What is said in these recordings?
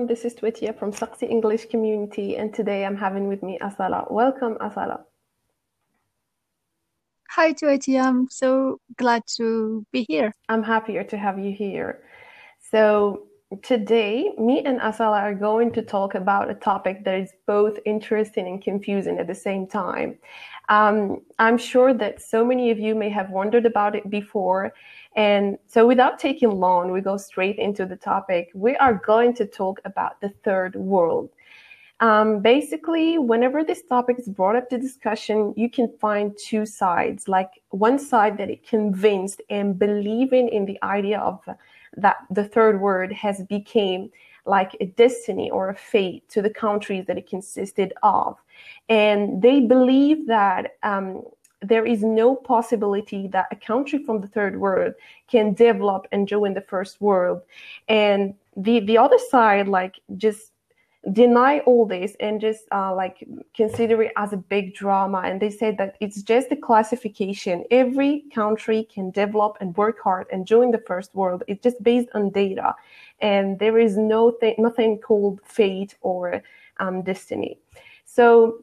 everyone. This is Twetia from Saqsi English Community, and today I'm having with me Asala. Welcome, Asala. Hi, Twetia. I'm so glad to be here. I'm happier to have you here. So, today, me and Asala are going to talk about a topic that is both interesting and confusing at the same time. Um, I'm sure that so many of you may have wondered about it before. And so, without taking long, we go straight into the topic. We are going to talk about the third world. Um, basically, whenever this topic is brought up to discussion, you can find two sides. Like one side that is convinced and believing in the idea of that the third world has become like a destiny or a fate to the countries that it consisted of. And they believe that um, there is no possibility that a country from the third world can develop and join the first world. And the, the other side, like, just deny all this and just uh, like consider it as a big drama. And they say that it's just a classification. Every country can develop and work hard and join the first world. It's just based on data. And there is no th- nothing called fate or um, destiny. So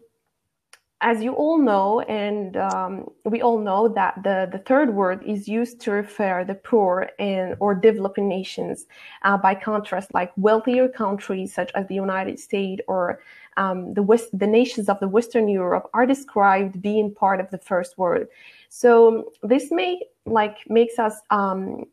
as you all know, and um, we all know that the, the third word is used to refer the poor and or developing nations. Uh, by contrast, like wealthier countries such as the United States or um, the West, the nations of the Western Europe are described being part of the first world. So this may like makes us um,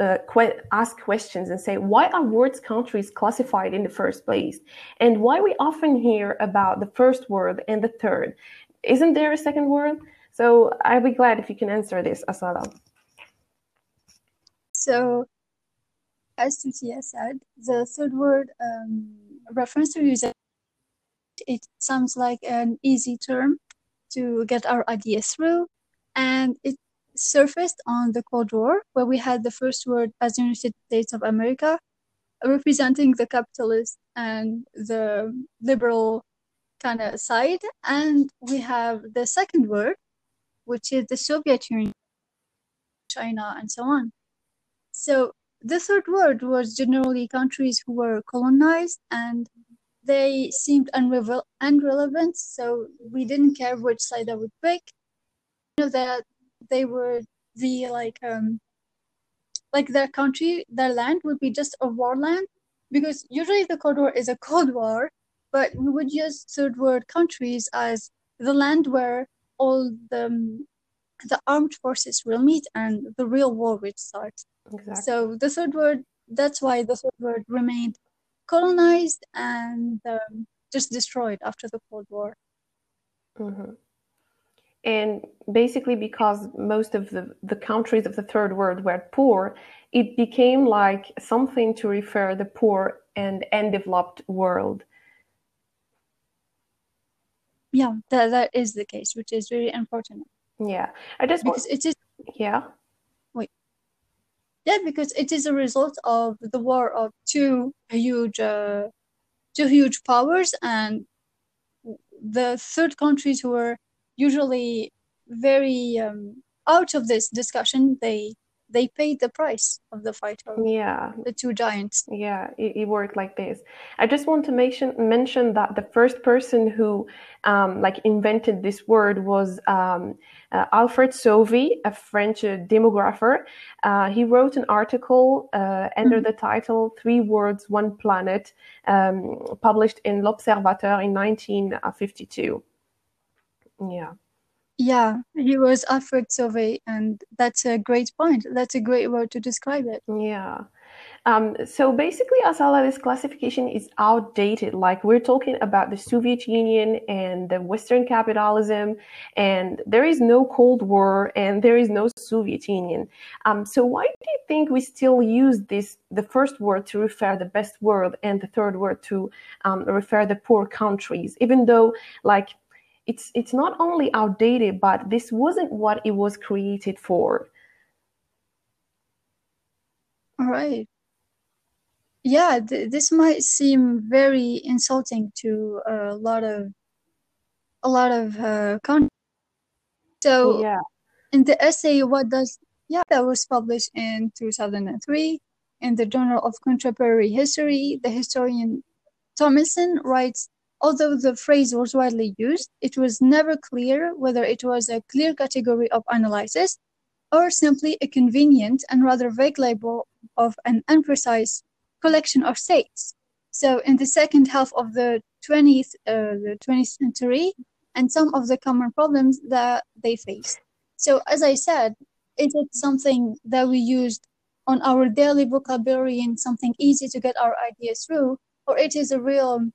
uh, que- ask questions and say why are words countries classified in the first place? And why we often hear about the first word and the third. Isn't there a second word? So i'd be glad if you can answer this asala so as Tutia said the third word um, reference to user it sounds like an easy term to get our ideas through and it surfaced on the Cold War, where we had the first word as the United States of America, representing the capitalist and the liberal kind of side. And we have the second word, which is the Soviet Union, China, and so on. So the third word was generally countries who were colonized and they seemed unrevel- unrelevant, so we didn't care which side I would pick. You know that they would be like um like their country, their land would be just a war land because usually the Cold War is a Cold War, but we would use third world countries as the land where all the the armed forces will meet and the real war will start. Exactly. So the third world, that's why the third world remained colonized and um, just destroyed after the Cold War. Mm-hmm. And basically, because most of the, the countries of the third world were poor, it became like something to refer the poor and undeveloped world. Yeah, that, that is the case, which is very unfortunate Yeah, I just because want... it is. Yeah. Wait. Yeah, because it is a result of the war of two huge, uh, two huge powers, and the third countries who were usually very um, out of this discussion they they paid the price of the fight of yeah. the two giants. Yeah it, it, worked like this. I just want to mention mention that the first person who um, like invented this word was um, uh, alfred sauvy a french uh, demographer. Uh, he wrote an article uh, under mm-hmm. the title three words one planet um, published in l'observateur in 1952 yeah. Yeah, he was Alfred Sauvy, and that's a great point. That's a great word to describe it. Yeah. Um, so basically, Asala, this classification is outdated. Like we're talking about the Soviet Union and the Western capitalism, and there is no Cold War and there is no Soviet Union. Um, so why do you think we still use this the first word to refer the best world and the third word to um, refer the poor countries, even though like it's it's not only outdated but this wasn't what it was created for. All right. Yeah th- this might seem very insulting to a lot of a lot of uh, content so yeah. in the essay what does yeah that was published in 2003 in the Journal of Contemporary History, the historian Tomlinson writes Although the phrase was widely used, it was never clear whether it was a clear category of analysis or simply a convenient and rather vague label of an imprecise collection of states. So, in the second half of the 20th, uh, the 20th century, and some of the common problems that they faced. So, as I said, is it something that we used on our daily vocabulary and something easy to get our ideas through, or it is a real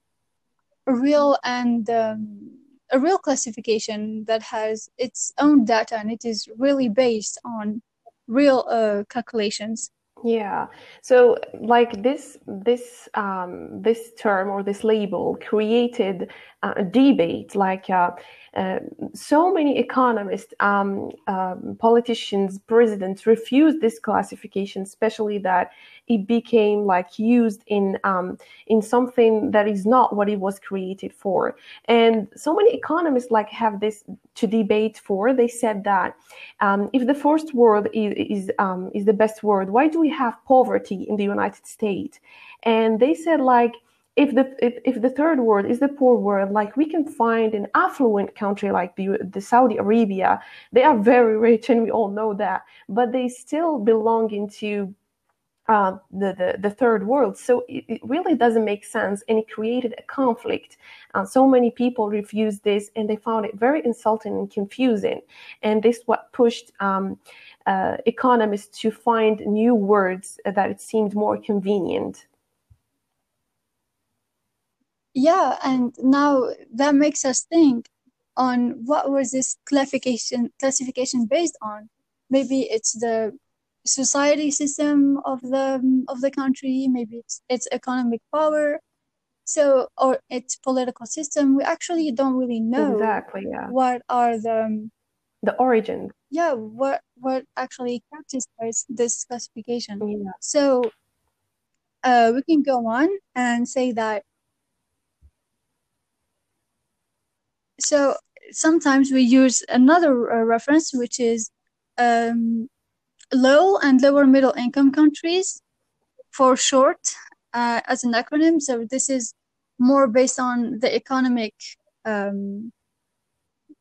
a real and um, a real classification that has its own data and it is really based on real uh, calculations. Yeah. So like this this um, this term or this label created a debate like uh, uh, so many economists, um, um, politicians, presidents refused this classification, especially that it became like used in um, in something that is not what it was created for. And so many economists like have this to debate for. They said that um, if the first world is is, um, is the best word, why do we have poverty in the United States? And they said like if the if, if the third world is the poor world like we can find an affluent country like the, the saudi arabia they are very rich and we all know that but they still belong into uh, the, the, the third world. So it, it, really doesn't make sense, and it created a conflict. Uh, so many people refused this, and they found it very insulting and confusing. And this what pushed um, uh, economists to find new words that it seemed more convenient yeah and now that makes us think on what was this classification classification based on maybe it's the society system of the of the country. Maybe it's its economic power. So or its political system. We actually don't really know exactly yeah. what are the the origin. Yeah what what actually characterizes this classification yeah. so uh, we can go on and say that so sometimes we use another uh, reference, which is um, low and lower middle income countries for short uh, as an acronym. So this is more based on the economic um,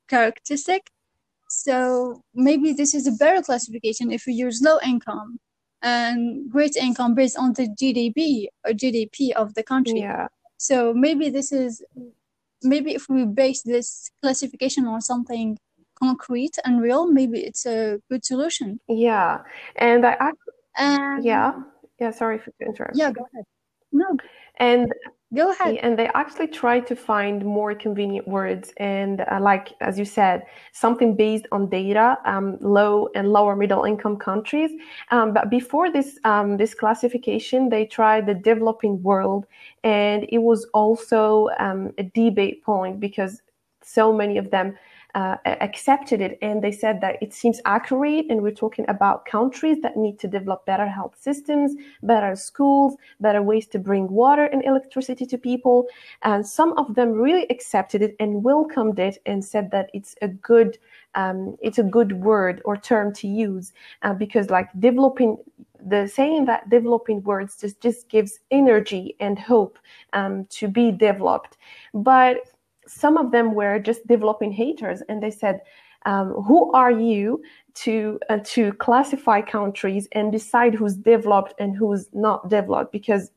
characteristic. So maybe this is a better classification if we use low income and great income based on the GDP or GDP of the country. Yeah. So maybe this is maybe if we base this classification on something concrete and real, maybe it's a good solution. Yeah, and I actually, and yeah, yeah. Sorry for the interrupt. Yeah, go ahead. No, and go ahead. And they actually try to find more convenient words, and uh, like as you said, something based on data, um, low and lower middle income countries. Um, but before this um, this classification, they tried the developing world, and it was also um, a debate point because so many of them uh, accepted it and they said that it seems accurate and we're talking about countries that need to develop better health systems better schools better ways to bring water and electricity to people and some of them really accepted it and welcomed it and said that it's a good um, it's a good word or term to use uh, because like developing the saying that developing words just just gives energy and hope um, to be developed. But some of them were just developing haters and they said um, who are you to uh, to classify countries and decide who's developed and who's not developed? Because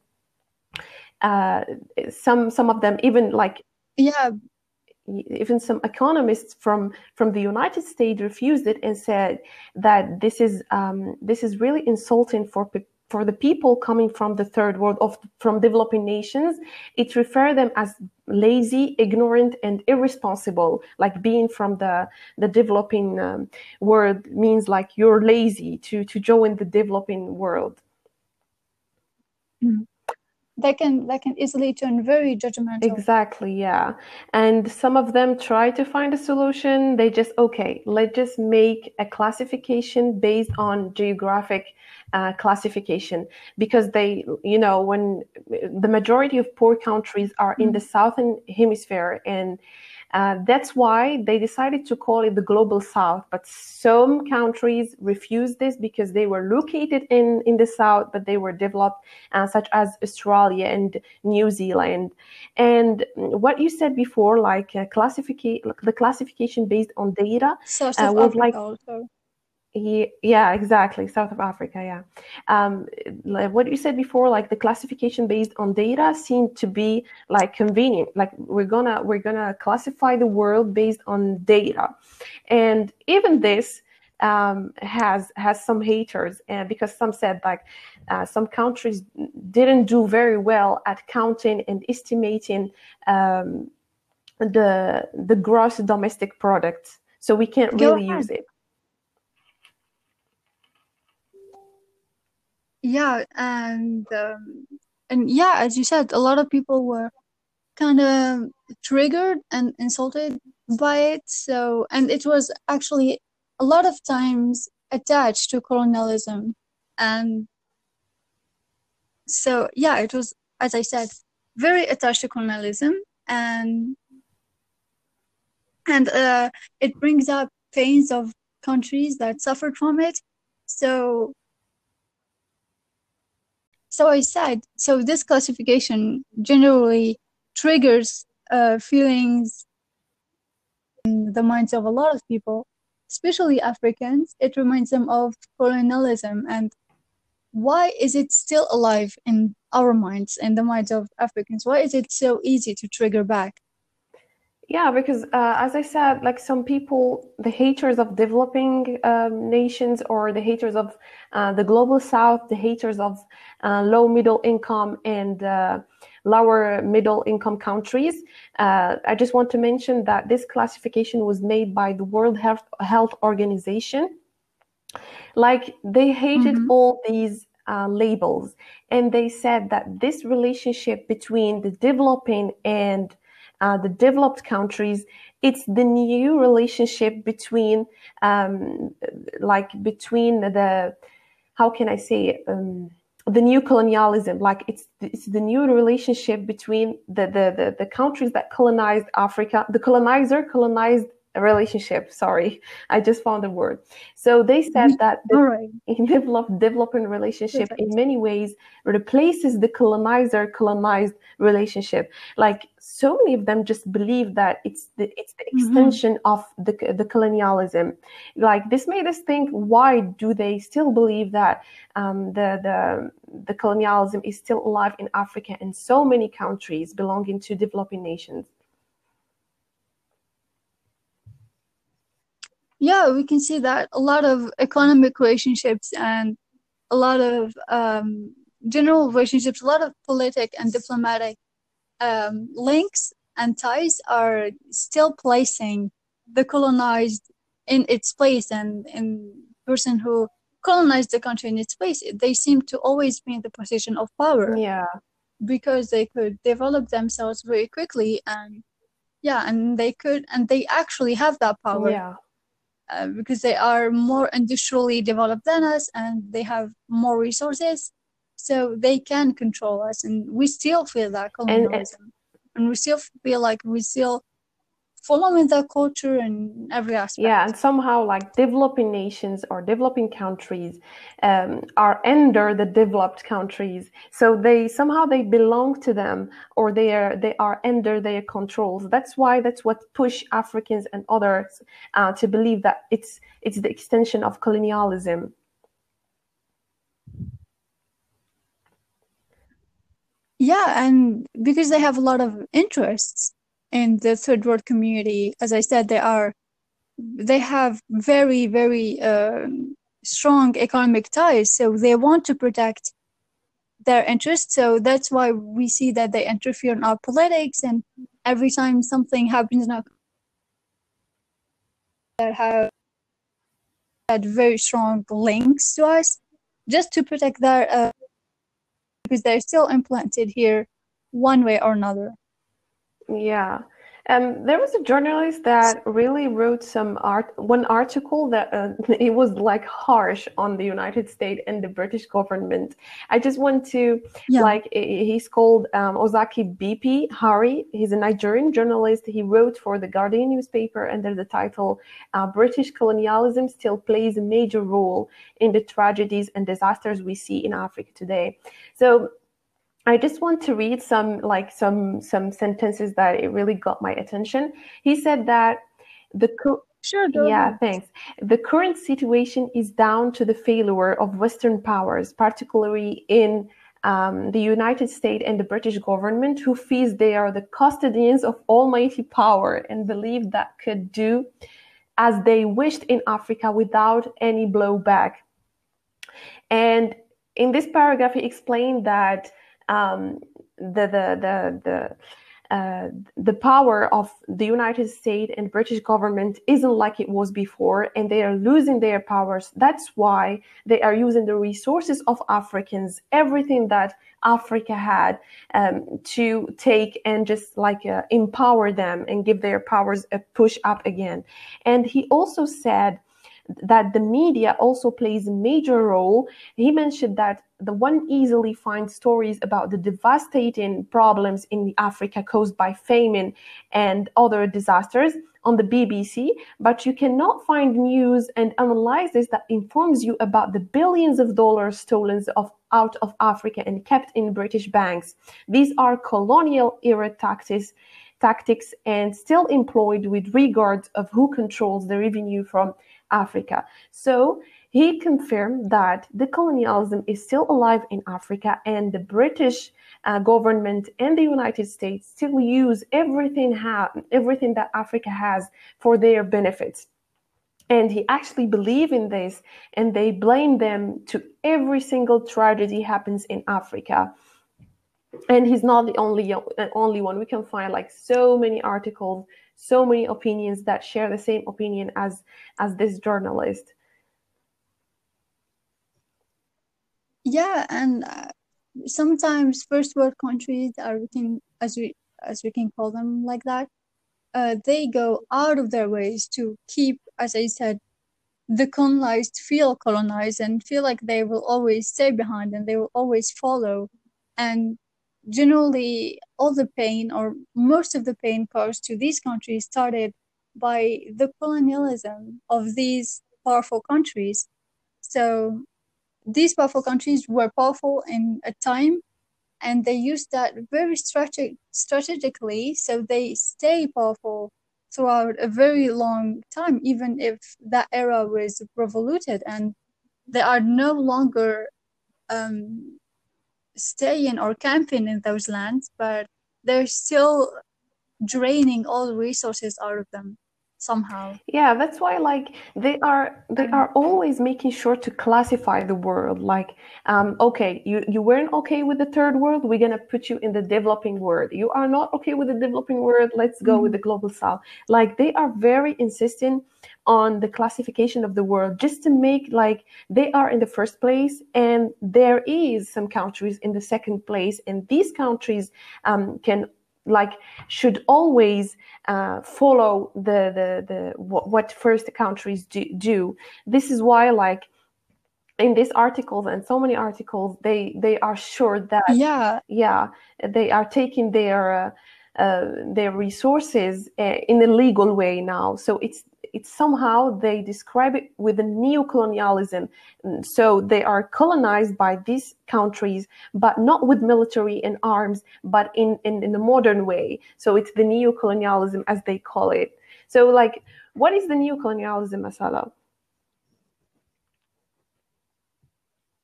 uh, some some of them even like yeah. even some economists from from the United States refused it and said that this is um, this is really insulting for for the people coming from the third world of from developing nations it refer them as lazy ignorant and irresponsible like being from the the developing um, world means like you're lazy to to join the developing world mm-hmm. That can that can easily turn very judgmental. Exactly yeah. And some of them try to find a solution. They just okay let's just make a classification based on geographic uh, classification. Because they, you know, when the majority of poor countries are in the mm-hmm. southern hemisphere and Uh, that's why they decided to call it the global south. But some countries refused this because they were located in, in the south, but they were developed, uh, such as Australia and New Zealand. And what you said before, like uh, classification, the classification based on data, uh, was like. Also yeah, exactly. South of Africa, yeah. Um, like what you said before, like the classification based on data seemed to be like convenient. Like we're gonna we're gonna classify the world based on data, and even this um, has has some haters, and because some said like uh, some countries didn't do very well at counting and estimating um, the the gross domestic product, so we can't really use it. Yeah and um, and yeah as you said a lot of people were kind of triggered and insulted by it. So and it was actually a lot of times attached to colonialism. And so yeah it was as i said very attached to colonialism. And and uh, it brings up pains of countries that suffered from it. So so I said, so this classification generally triggers uh, feelings in the minds of a lot of people, especially Africans. It reminds them of colonialism and why is it still alive in our minds and the minds of Africans? Why is it so easy to trigger back? Yeah, because uh, as I said, like some people, the haters of developing um, nations or the haters of uh, the global south, the haters of uh, low middle income and uh, lower middle income countries. Uh, I just want to mention that this classification was made by the World Health, Health Organization. Like they hated mm-hmm. all these uh, labels and they said that this relationship between the developing and uh, the developed countries, it's the new relationship between, um, like between the, how can I say, um, the new colonialism. Like it's it's the new relationship between the, the the the countries that colonized africa the colonizer colonized relationship sorry i just found the word so they said mm-hmm. that the right. develop, developing relationship in many ways replaces the colonizer colonized relationship like so many of them just believe that it's the it's the mm-hmm. extension mm-hmm. of the the colonialism like this made us think why do they still believe that um, the the the colonialism is still alive in africa and so many countries belonging to developing nations yeah we can see that a lot of economic relationships and a lot of um, general relationships a lot of politic and diplomatic um, links and ties are still placing the colonized in its place and in person who colonized the country in its place they seem to always be in the position of power. Yeah. Because they could develop themselves very quickly and yeah and they could and they actually have that power. Yeah uh, because they are more industrially developed than us and they have more resources so they can control us. And we still feel that colonialism. and, and we still feel like we still following their culture in every aspect. Yeah, and somehow like developing nations or developing countries um, are under the developed countries, so they somehow they belong to them or they are they are under their controls. That's why that's what push Africans and others uh, to believe that it's it's the extension of colonialism. Yeah, and because they have a lot of interests in the third world community, as I said, they are they have very very uh, strong economic ties, so they want to protect their interests. So that's why we see that they interfere in our politics, and every time something happens in our that have had very strong links to us, just to protect their uh, because they're still implanted here one way or another. Yeah. Um, there was a journalist that really wrote some art, one article that uh, it was like harsh on the United States and the British government. I just want to yeah. like he's called um, Ozaki BP Hari. He's a Nigerian journalist. He wrote for the Guardian newspaper under the title uh, "British colonialism still plays a major role in the tragedies and disasters we see in Africa today." So I just want to read some like some some sentences that it really got my attention. He said that the co- Sure. Yeah, thanks. The current situation is down to the failure of Western powers, particularly in um, the United States and the British government, who feels they are the custodians of almighty power and believe that could do as they wished in Africa without any blowback. And in this paragraph, he explained that um, the the the the uh, the power of the United States and British government isn't like it was before, and they are losing their powers. That's why they are using the resources of Africans, everything that Africa had, um, to take and just like uh, empower them and give their powers a push up again. And he also said that the media also plays a major role. He mentioned that the one easily finds stories about the devastating problems in Africa caused by famine and other disasters on the BBC, but you cannot find news and analysis that informs you about the billions of dollars stolen of, out of Africa and kept in British banks. These are colonial era tactics tactics and still employed with regard of who controls the revenue from Africa. So he confirmed that the colonialism is still alive in Africa and the British uh, government and the United States still use everything ha- everything that Africa has for their benefits. And he actually believed in this and they blame them to every single tragedy happens in Africa. And he's not the only uh, only one. We can find like so many articles so many opinions that share the same opinion as as this journalist. Yeah and uh, sometimes first world countries are we can as we as we can call them like that uh, they go out of their ways to keep as i said the colonized feel colonized and feel like they will always stay behind and they will always follow. And generally all the pain or most of the pain caused to these countries started by the colonialism of these powerful countries. So these powerful countries were powerful in a time and they used that very strate- strategically so they stay powerful throughout a very long time even if that era was revoluted and they are no longer um, staying or camping in those lands, but they're still draining all resources out of them somehow. Yeah that's why like they are they are always making sure to classify the world. Like um, okay you you weren't okay with the third world we're gonna put you in the developing world. You are not okay with the developing world let's go mm-hmm. with the global south. Like they are very insistent on the classification of the world just to make like they are in the first place and there is some countries in the second place. And these countries um, can like should always uh, follow the the the what first countries do, do. This is why like in these articles and so many articles they they are sure that yeah. Yeah they are taking their uh, uh, their resources uh, in a legal way now. So it's it's somehow they describe it with a neo-colonialism. Mm, so they are colonized by these countries, but not with military and arms, but in, in, in a modern way. So it's the neo-colonialism as they call it. So like, what is the neo-colonialism, Asala?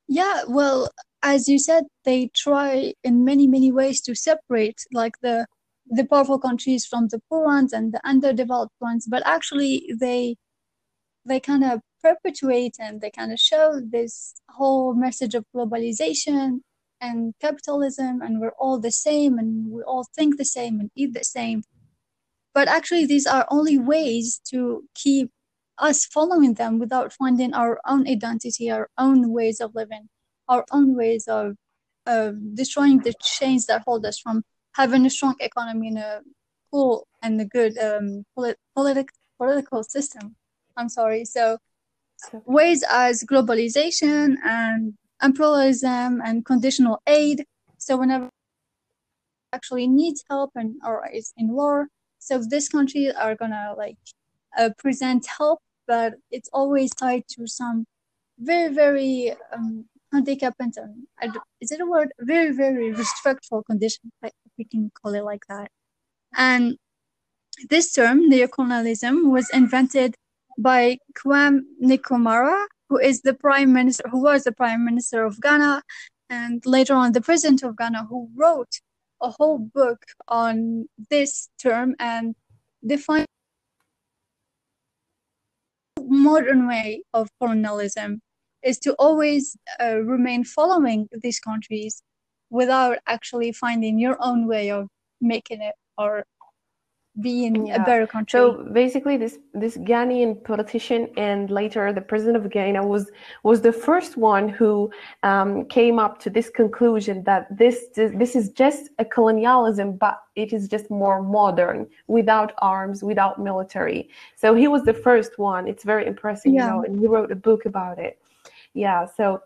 Yeah, well, as you said, they try in many, many ways to separate like the the powerful countries from the poor ones and the underdeveloped ones but actually they they kind of perpetuate and they kind of show this whole message of globalization and capitalism and we're all the same and we all think the same and eat the same. But actually these are only ways to keep us following them without finding our own identity our own ways of living our own ways of of destroying the chains that hold us from having a strong economy in a cool and a good um, polit- politic- political system. I'm sorry. So ways as globalization and imperialism and conditional aid. So whenever actually needs help and or is in war, so this country are gonna like uh, present help, but it's always tied to some very very um, handicap and um, is it a word very very respectful condition like we can call it like that. And this term neocolonialism was invented by Kwame Nkrumah who is the prime minister who was the prime minister of Ghana and later on the president of Ghana who wrote a whole book on this term and defined modern way of colonialism is to always uh, remain following these countries without actually finding your own way of making it or being yeah. a better country. So basically, this this Ghanaian politician and later the president of Ghana was was the first one who um, came up to this conclusion that this this is just a colonialism, but it is just more modern, without arms, without military. So he was the first one. It's very impressive, yeah. you know, and he wrote a book about it. Yeah. So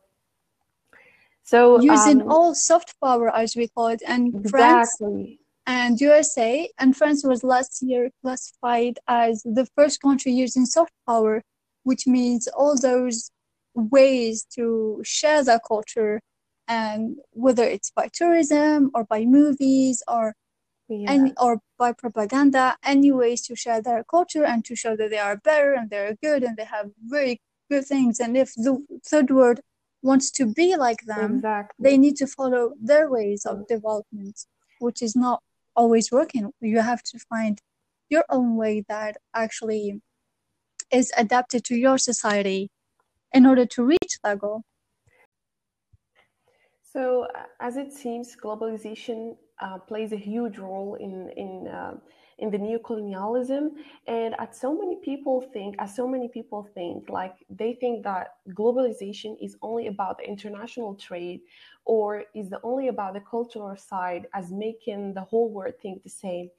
so using um, all soft power as we call it, and exactly. France and USA and France was last year classified as the first country using soft power, which means all those ways to share their culture and whether it's by tourism or by movies or yeah. any or by propaganda, any ways to share their culture and to show that they are better and they're good and they have very good things. And if the third world wants to be like them, exactly. they need to follow their ways of development, which is not always working. You have to find your own way that actually is adapted to your society in order to reach that goal. So, as it seems, globalization uh, plays a huge role in in uh, in the new colonialism, and as so many people think, as so many people think, like they think that globalization is only about the international trade, or is only about the cultural side as making the whole world think the same.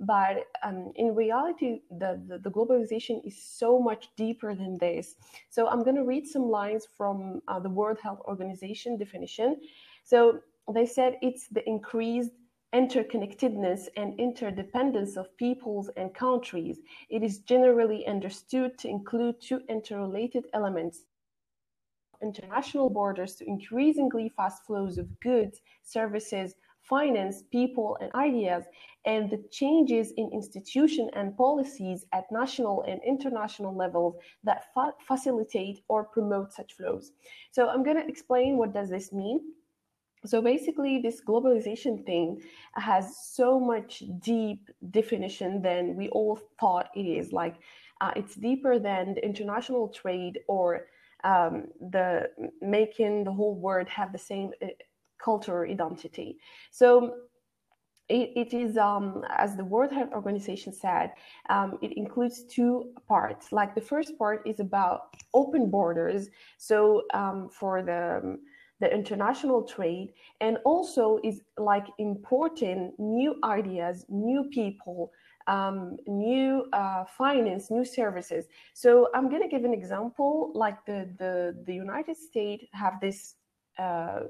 But um, in reality the, the, the, globalization is so much deeper than this. So i'm going to read some lines from uh, the world health organization definition. So they said it's the increased interconnectedness and interdependence of peoples and countries it is generally understood to include two interrelated elements international borders to increasingly fast flows of goods, services, finance, people, and ideas, and the changes in institution and policies at national and international levels that fa- facilitate or promote such flows. So I'm going to explain what does this mean. So basically, this globalization thing has so much deep definition than we all thought it is. Like, uh, it's deeper than the international trade or um, the making the whole world have the same uh, cultural identity. So it, it is, um, as the World Health Organization said, um, it includes two parts. Like the first part is about open borders. So um, for the the international trade, and also is like importing new ideas, new people, um, new uh, finance, new services. So I'm going to give an example. Like the the the United States have this uh,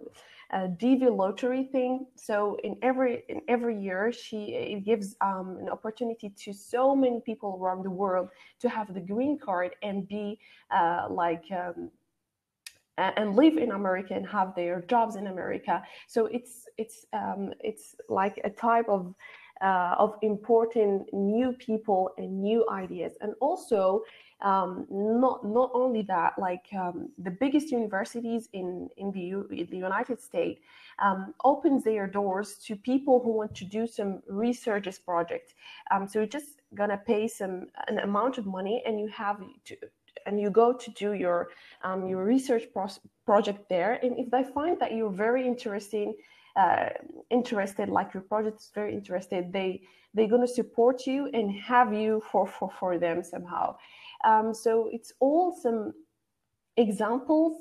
DV lottery thing. So in every in every year, she it gives um, an opportunity to so many people around the world to have the green card and be uh, like. Um, and live in America and have their jobs in America. So it's it's um, it's like a type of uh, of importing new people and new ideas and also um, not not only that like um, the biggest universities in in the, U, in the united states um, opens their doors to people who want to do some research project um, so you're just gonna pay some an amount of money and you have to and you go to do your um, your research project there and if they find that you're very interesting uh, interested, like your project is very interested, they they're gonna support you and have you for for for them somehow. Um, so it's all some examples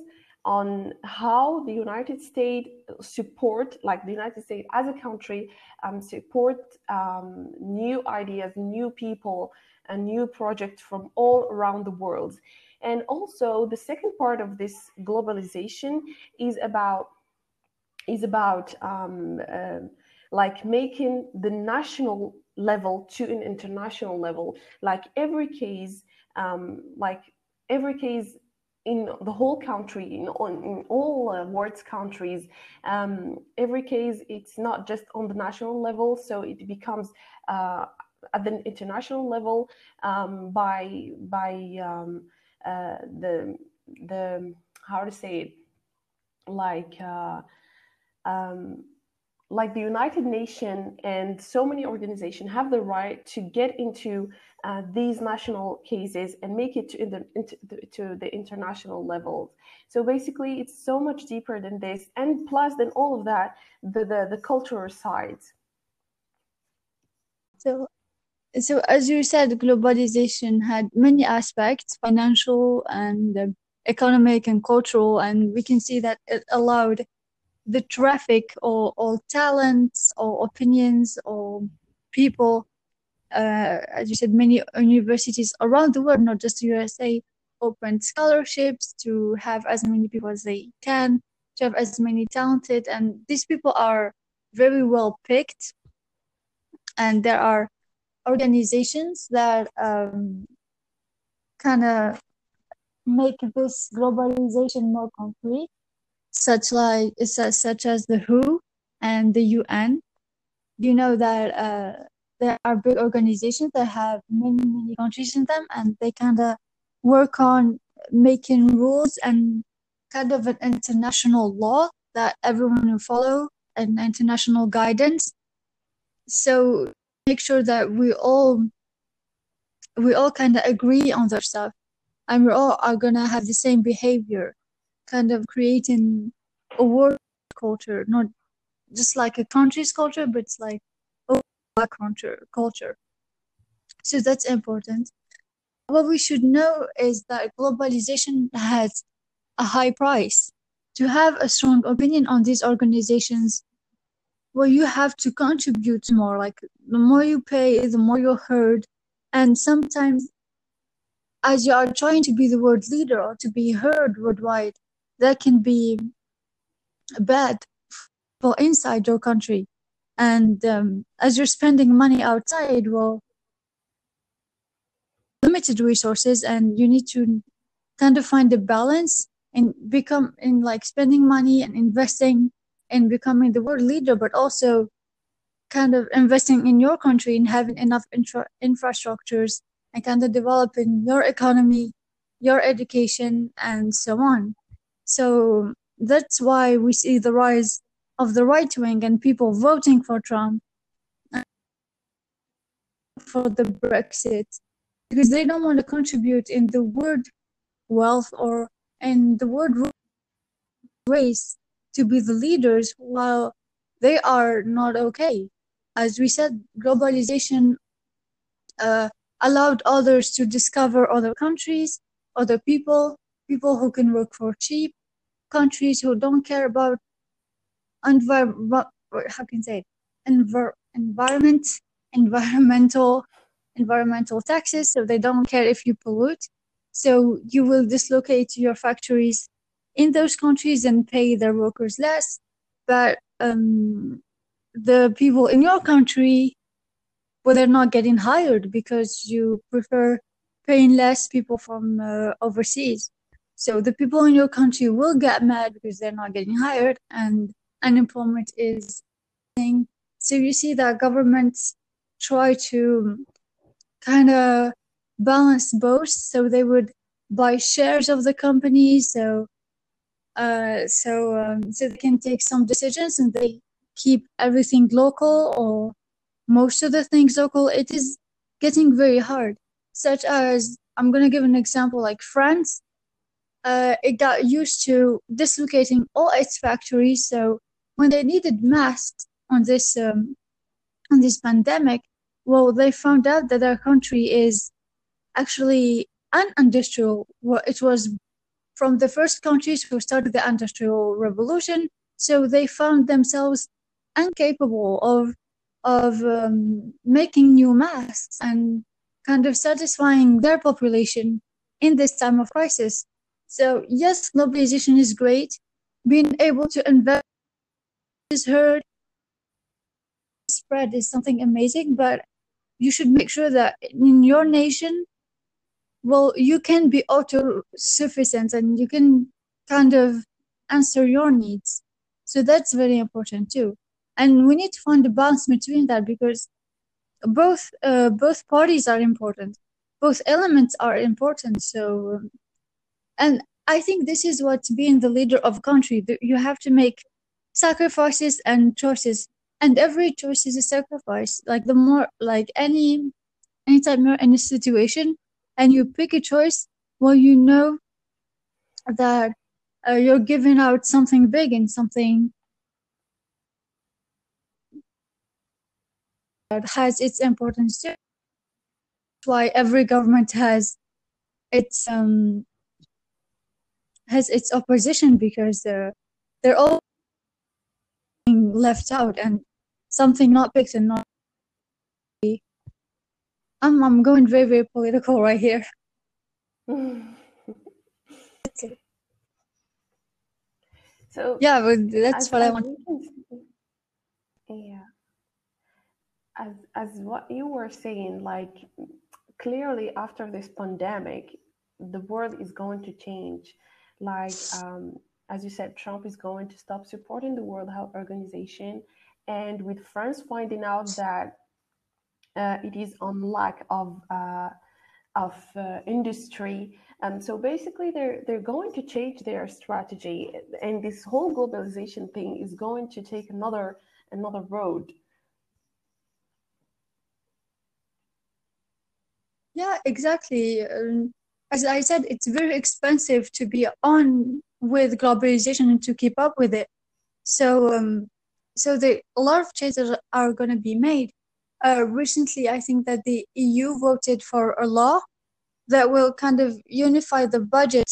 on how the United States support, like the United States as a country, um, support um, new ideas, new people, and new projects from all around the world. And also, the second part of this globalization is about is about um, uh, like making the national level to an international level. Like every case, um, like every case in the whole country, in, in all uh, world's countries, um, every case it's not just on the national level, so it becomes uh, at the international level um, by by um, uh, the the how to say it like uh, um, like the United Nations and so many organizations have the right to get into uh, these national cases and make it to, the, to the international levels. So basically, it's so much deeper than this, and plus, than all of that, the the, the cultural sides. So, so as you said, globalization had many aspects: financial and uh, economic and cultural, and we can see that it allowed the traffic or, or talents or opinions or people uh, as you said many universities around the world not just usa opened scholarships to have as many people as they can to have as many talented and these people are very well picked and there are organizations that um, kind of make this globalization more concrete, such like such as the WHO and the UN. You know that uh, there are big organizations that have many many countries in them, and they kind of work on making rules and kind of an international law that everyone will follow and international guidance. So make sure that we all we all kind of agree on their stuff and we all are gonna have the same behavior kind of creating a world culture, not just like a country's culture, but it's like a culture culture. So that's important. What we should know is that globalization has a high price. To have a strong opinion on these organizations, well, you have to contribute more. Like the more you pay, the more you're heard. And sometimes, as you are trying to be the world leader or to be heard worldwide, that can be bad for inside your country. And um, as you're spending money outside, well, limited resources, and you need to kind of find a balance and become in like spending money and investing and becoming the world leader, but also kind of investing in your country and having enough infra- infrastructures and kind of developing your economy, your education, and so on. So that's why we see the rise of the right wing and people voting for Trump uh, for the Brexit because they don't want to contribute in the word wealth or in the word race to be the leaders while they are not okay. As we said, globalization uh, allowed others to discover other countries, other people, people who can work for cheap, countries who don't care about envir- how can I say? Envir- environment, environmental, environmental taxes. So they don't care if you pollute. So you will dislocate your factories in those countries and pay their workers less. But um, the people in your country, well, they're not getting hired because you prefer paying less people from uh, overseas. So the people in your country will get mad because they're not getting hired and unemployment is thing. So you see that governments try to kind of balance both. So they would buy shares of the company. So uh, so um, so they can take some decisions and they keep everything local or most of the things local. It is getting very hard. Such as I'm gonna give an example like France uh, it got used to dislocating all its factories. So when they needed masks on this um, on this pandemic, well, they found out that their country is actually an industrial. Well, it was from the first countries who started the industrial revolution. So they found themselves incapable of of um, making new masks and kind of satisfying their population in this time of crisis. So yes, globalization is great. Being able to invest is heard, spread is something amazing, but you should make sure that in your nation, well, you can be auto-sufficient and you can kind of answer your needs. So that's very important too. And we need to find a balance between that because both uh, both parties are important, both elements are important. So, um, and I think this is what being the leader of a country. You have to make sacrifices and choices and every choice is a sacrifice like the more like any anytime you're in a situation and you pick a choice well you know that uh, you're giving out something big and something that has its importance too. That's why every government has its um has its opposition because they're they're all left out and something not picked and not I'm I'm going very very political right here. so yeah, but that's what I want. Yeah. As as what you were saying, like clearly after this pandemic, the world is going to change. Like um, as you said, Trump is going to stop supporting the World Health Organization and with France finding out that it is on lack of uh, of uh, industry. Um, so basically, they're they're going to change their strategy, and this whole globalization thing is going to take another another road. Yeah, exactly. Um, as I said, it's very expensive to be on with globalization and to keep up with it. So um, so the, a lot of changes are going to be made. Uh, recently, I think that the EU voted for a law that will kind of unify the budget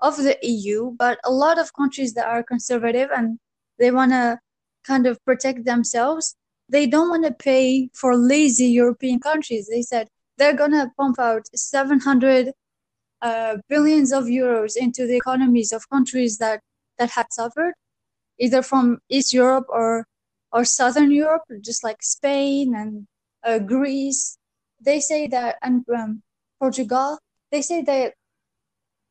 of the EU, but a lot of countries that are conservative and they want to kind of protect themselves, they don't want to pay for lazy European countries. They said they're going to pump out 700 uh, billions of euros into the economies of countries that, that had suffered either from East Europe or or Southern Europe, just like Spain and uh, Greece. They say that and um, Portugal. They say that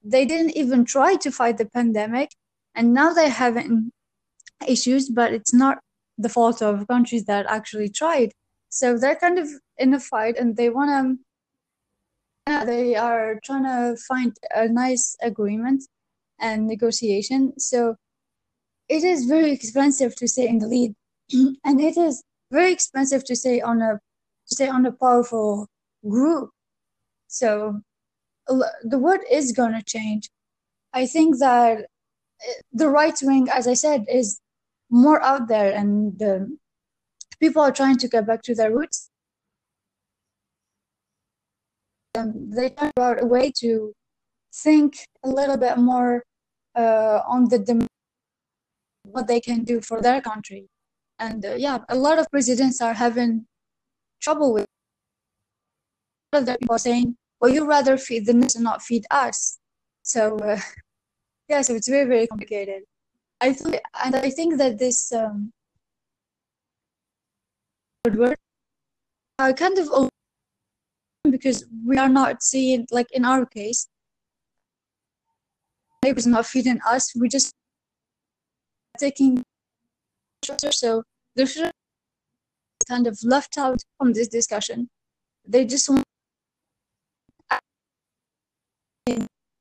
they didn't even try to fight the pandemic, and now they're having issues. But it's not the fault of countries that actually tried. So they're kind of in a fight, and they want to. They are trying to find a nice agreement and negotiation. So it is very expensive to stay in the lead, and it is very expensive to stay on a to stay on a powerful group. So the world is gonna change. I think that eh, the right wing, as I said, is more out there, and people are trying to get back to their roots. Um, they talk about a way to think a little bit more uh, on the what they can do for their country. And uh, yeah, a lot of presidents are having trouble with. Of people saying, "Well, you rather feed the nation, not feed us." So uh, yeah, so it's very very complicated. I think, and I think that this um, word are kind of because we are not seeing like in our case neighbors not feeding us we just taking so they should kind of left out from this discussion. They just want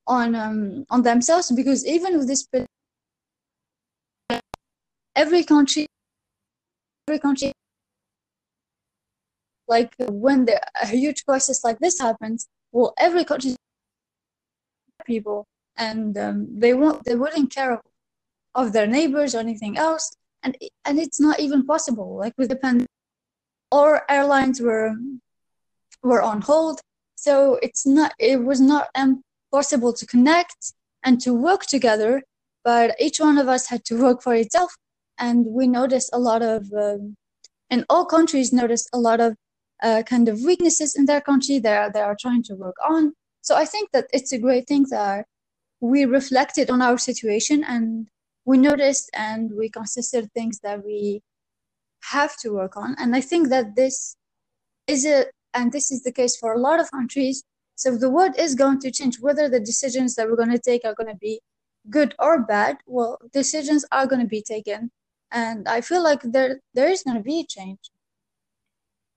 on um, on themselves because even with this every country every country like when the, a huge crisis like this happens well every country people and um, they won't they wouldn't care of their neighbors or anything else and and it's not even possible like with the pandemic or airlines were were on hold so it's not it was not possible to connect and to work together. But each one of us had to work for itself, and we noticed a lot of, um, and all countries noticed a lot of uh, kind of weaknesses in their country. Are they are trying to work on. So I think that it's a great thing that we reflected on our situation and we noticed and we considered things that we have to work on. And I think that this is a and this is the case for a lot of countries. So the world is going to change. Whether the decisions that we're going to take are going to be good or bad, well, decisions are going to be taken, and I feel like there there is going to be a change.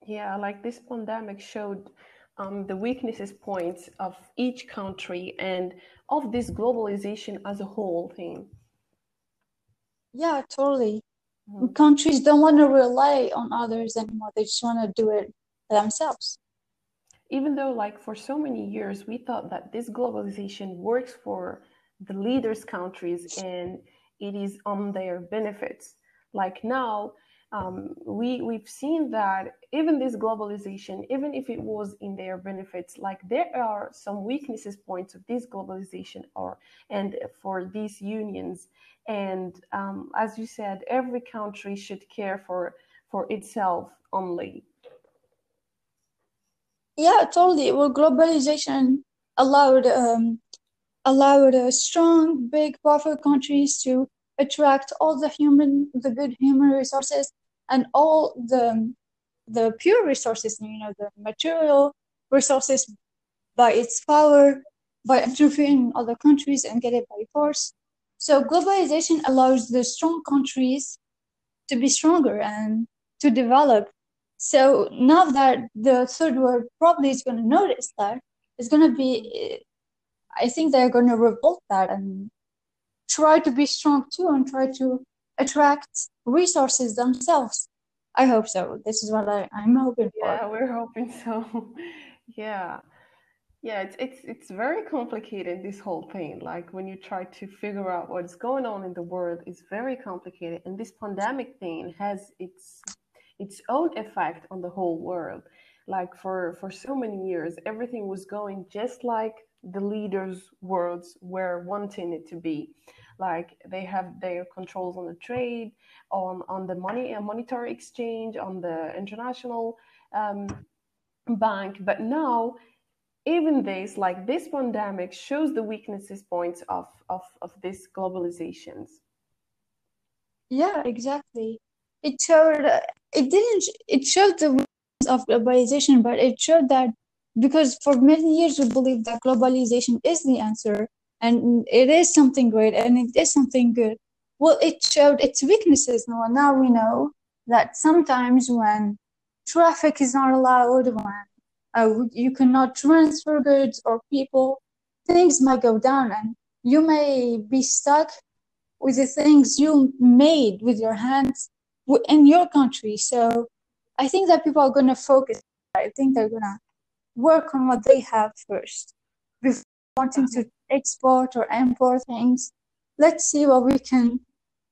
Yeah, like this pandemic showed um, the weaknesses points of each country and of this globalization as a whole thing. Yeah, totally. Mm-hmm. Countries don't want to rely on others anymore. They just want to do it themselves. Even though, like, for so many years, we thought that this globalization works for the leaders' countries and it is on their benefits. Like now, um, we we've seen that even this globalization, even if it was in their benefits, like there are some weaknesses points of this globalization or and for these unions. And um, as you said, every country should care for for itself only. Yeah, totally. Well, globalization allowed um, allowed uh, strong, big, powerful countries to attract all the human, the good human resources and all the the pure resources, you know, the material resources by its power, by interfering in other countries and get it by force. So globalization allows the strong countries to be stronger and to develop so now that the third world probably is going to notice that, it's going to be, I think they're going to revolt that and try to be strong too and try to attract resources themselves. I hope so. This is what I, I'm hoping for. Yeah, we're hoping so. yeah. Yeah, it's it's it's very complicated this whole thing. Like when you try to figure out what's going on in the world, it's very complicated. And this pandemic thing has its its own effect on the whole world. Like for, for so many years, everything was going just like the leaders' worlds were wanting it to be. Like they have their controls on the trade, on, on the money and monetary exchange, on the international um, bank. But now even this, like this pandemic, shows the weaknesses points of of of these globalizations. Yeah, exactly it showed it didn't it showed the of globalization but it showed that because for many years we believed that globalization is the answer and it is something great and it is something good well it showed its weaknesses now now we know that sometimes when traffic is not allowed when uh, you cannot transfer goods or people things might go down and you may be stuck with the things you made with your hands in your country. So I think that people are going to focus. I think they're going to work on what they have first before wanting to export or import things. Let's see what we can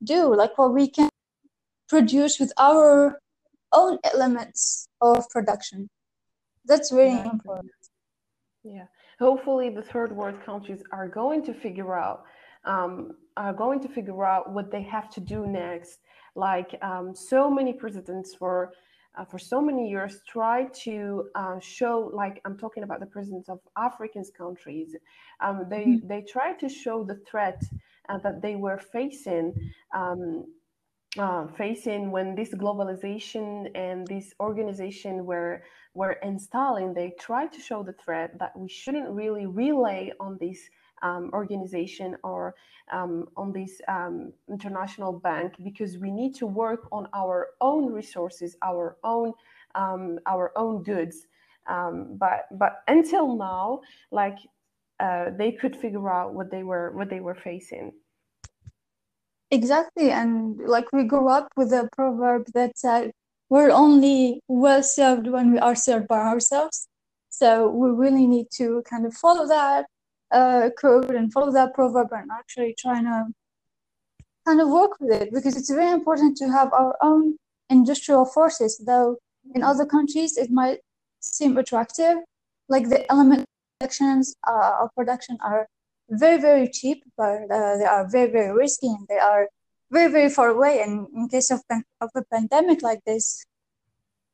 do, like what we can produce with our own elements of production. That's very exactly. important. Yeah. Hopefully, the third world countries are going to figure out um, are going to figure out what they have to do next like um, so many presidents for uh, for so many years try to uh, show like i'm talking about the presidents of african countries um, they mm-hmm. they try to show the threat uh, that they were facing um, uh, facing when this globalization and this organization were were installing they tried to show the threat that we shouldn't really relay on this um, organization or um, on this um, international bank because we need to work on our own resources, our own um, our own goods. Um, but but until now, like uh, they could figure out what they were what they were facing. Exactly, and like we grew up with a proverb that said, "We're only well served when we are served by ourselves." So we really need to kind of follow that uh, code and follow that proverb and actually trying to kind of work with it because it's very important to have our own industrial forces. Though in other countries it might seem attractive, like the element sections uh, of production are very very cheap, but uh, they are very very risky and they are very very far away. And in case of of a pandemic like this,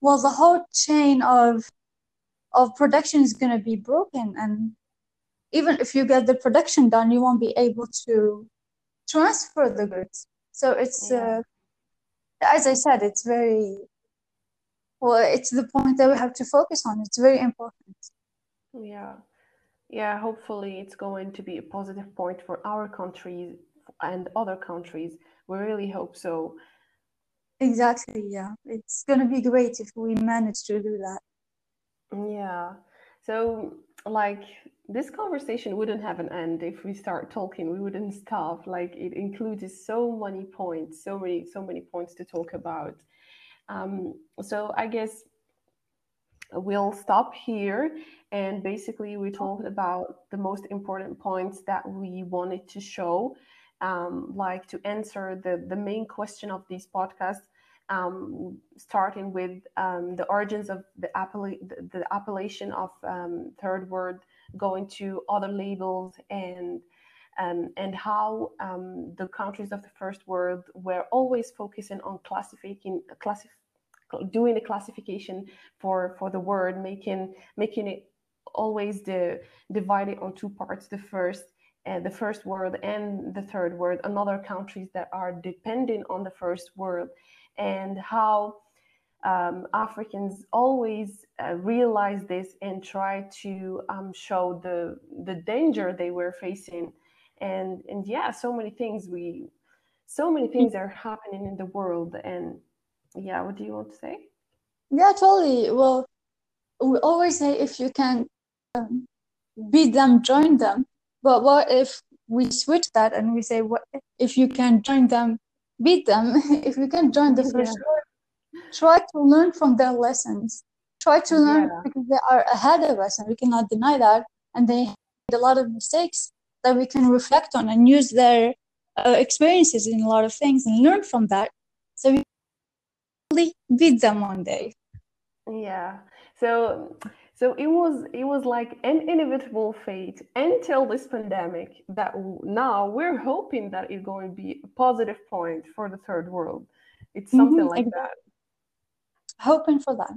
well, the whole chain of of production is going to be broken, and even if you get the production done, you won't be able to transfer the goods. So it's, yeah. uh, as I said, it's very well. It's the point that we have to focus on. It's very important. Yeah, yeah. Hopefully, it's going to be a positive point for our countries and other countries. We really hope so. Exactly. Yeah, it's gonna be great if we manage to do that. Yeah. So, like, this conversation wouldn't have an end if we start talking. We wouldn't stop. Like, it includes so many points, so many, so many points to talk about. Um, so, I guess we'll stop here. And basically, we talked about the most important points that we wanted to show, um, like to answer the, the main question of these podcasts um, starting with um, the origins of the, appella- the, the appellation of um, third word going to other labels and um, and how um, the countries of the first world were always focusing on classifying classif- doing a classification for for the word making making it always the divided on two parts the first uh, the first word and the third world and other countries that are depending on the first word and how um, Africans always uh, realize this and try to um, show the the danger they were facing, and and yeah, so many things we, so many things are happening in the world, and yeah, what do you want to say? Yeah, totally. Well, we always say if you can um, beat them, join them. But what if we switch that and we say, what if you can join them, beat them. if you can join the first yeah. try to learn from their lessons. Try to learn yeah. because they are ahead of us, and we cannot deny that. And they made a lot of mistakes that we can reflect on and use their uh, experiences in a lot of things and learn from that. So we really beat them one day. Yeah. So so it was it was like an inevitable fate until this pandemic that now we're hoping that it's going to be a positive point for the third world. It's something mm-hmm, like exactly. that. Hoping for that.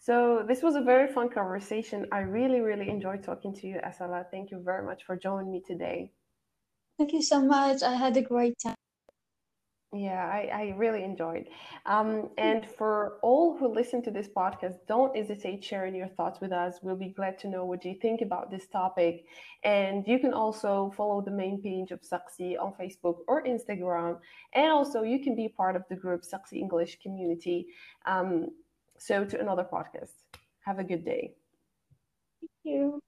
So this was a very fun conversation. I really, really enjoyed talking to you, Asala. Thank you very much for joining me today. Thank you so much. I had a great time. Yeah, I, I really enjoyed. Um, and for all who listen to this podcast, don't hesitate sharing your thoughts with us. We'll be glad to know what you think about this topic. And you can also follow the main page of Saksi on Facebook or Instagram. And also, you can be part of the group Saksi English community. Um, so, to another podcast. Have a good day. Thank you.